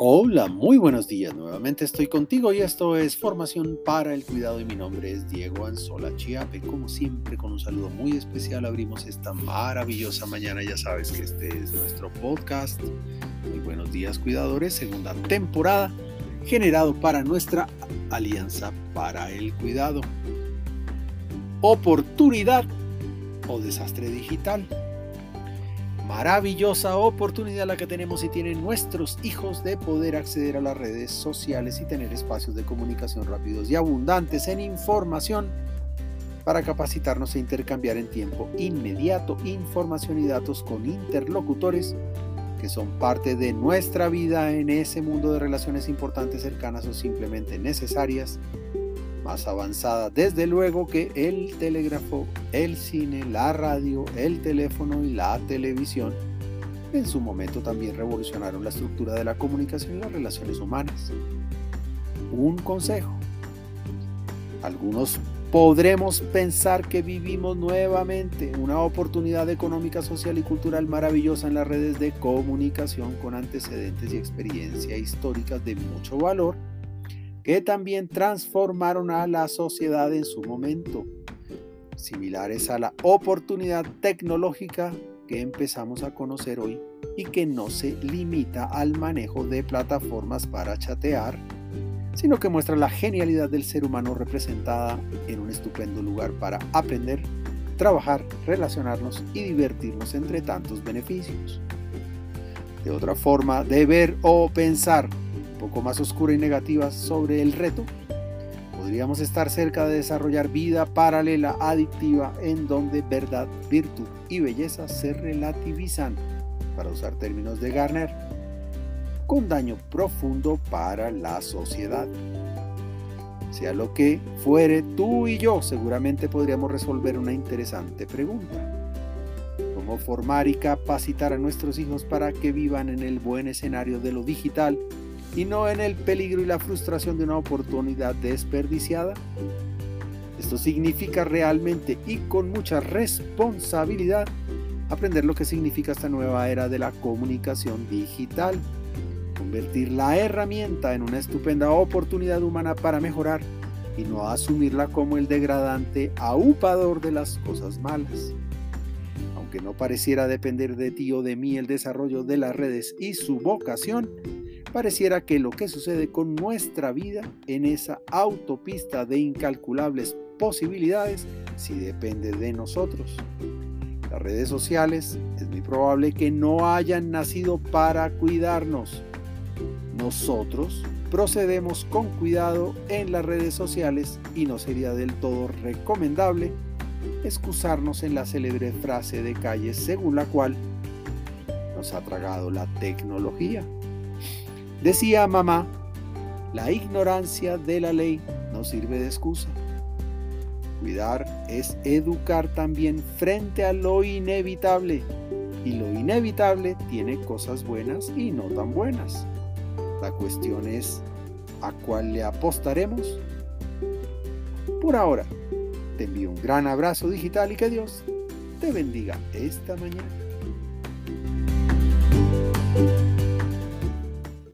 Hola, muy buenos días. Nuevamente estoy contigo y esto es Formación para el Cuidado y mi nombre es Diego Anzola Chiape. Como siempre, con un saludo muy especial abrimos esta maravillosa mañana. Ya sabes que este es nuestro podcast. Muy buenos días, cuidadores. Segunda temporada generado para nuestra Alianza para el Cuidado. Oportunidad o desastre digital maravillosa oportunidad la que tenemos y tienen nuestros hijos de poder acceder a las redes sociales y tener espacios de comunicación rápidos y abundantes en información para capacitarnos e intercambiar en tiempo inmediato información y datos con interlocutores que son parte de nuestra vida en ese mundo de relaciones importantes, cercanas o simplemente necesarias más avanzada, desde luego que el telégrafo, el cine, la radio, el teléfono y la televisión en su momento también revolucionaron la estructura de la comunicación y las relaciones humanas. Un consejo. Algunos podremos pensar que vivimos nuevamente una oportunidad económica, social y cultural maravillosa en las redes de comunicación con antecedentes y experiencia históricas de mucho valor que también transformaron a la sociedad en su momento, similares a la oportunidad tecnológica que empezamos a conocer hoy y que no se limita al manejo de plataformas para chatear, sino que muestra la genialidad del ser humano representada en un estupendo lugar para aprender, trabajar, relacionarnos y divertirnos entre tantos beneficios. De otra forma de ver o pensar poco más oscura y negativa sobre el reto, podríamos estar cerca de desarrollar vida paralela adictiva en donde verdad, virtud y belleza se relativizan, para usar términos de Garner, con daño profundo para la sociedad. Sea lo que fuere, tú y yo seguramente podríamos resolver una interesante pregunta. ¿Cómo formar y capacitar a nuestros hijos para que vivan en el buen escenario de lo digital y no en el peligro y la frustración de una oportunidad desperdiciada? Esto significa realmente y con mucha responsabilidad aprender lo que significa esta nueva era de la comunicación digital, convertir la herramienta en una estupenda oportunidad humana para mejorar y no asumirla como el degradante aupador de las cosas malas. Aunque no pareciera depender de ti o de mí el desarrollo de las redes y su vocación, pareciera que lo que sucede con nuestra vida en esa autopista de incalculables posibilidades si depende de nosotros. Las redes sociales es muy probable que no hayan nacido para cuidarnos. Nosotros procedemos con cuidado en las redes sociales y no sería del todo recomendable excusarnos en la célebre frase de calle según la cual nos ha tragado la tecnología. Decía mamá, la ignorancia de la ley no sirve de excusa. Cuidar es educar también frente a lo inevitable. Y lo inevitable tiene cosas buenas y no tan buenas. La cuestión es, ¿a cuál le apostaremos? Por ahora, te envío un gran abrazo digital y que Dios te bendiga esta mañana.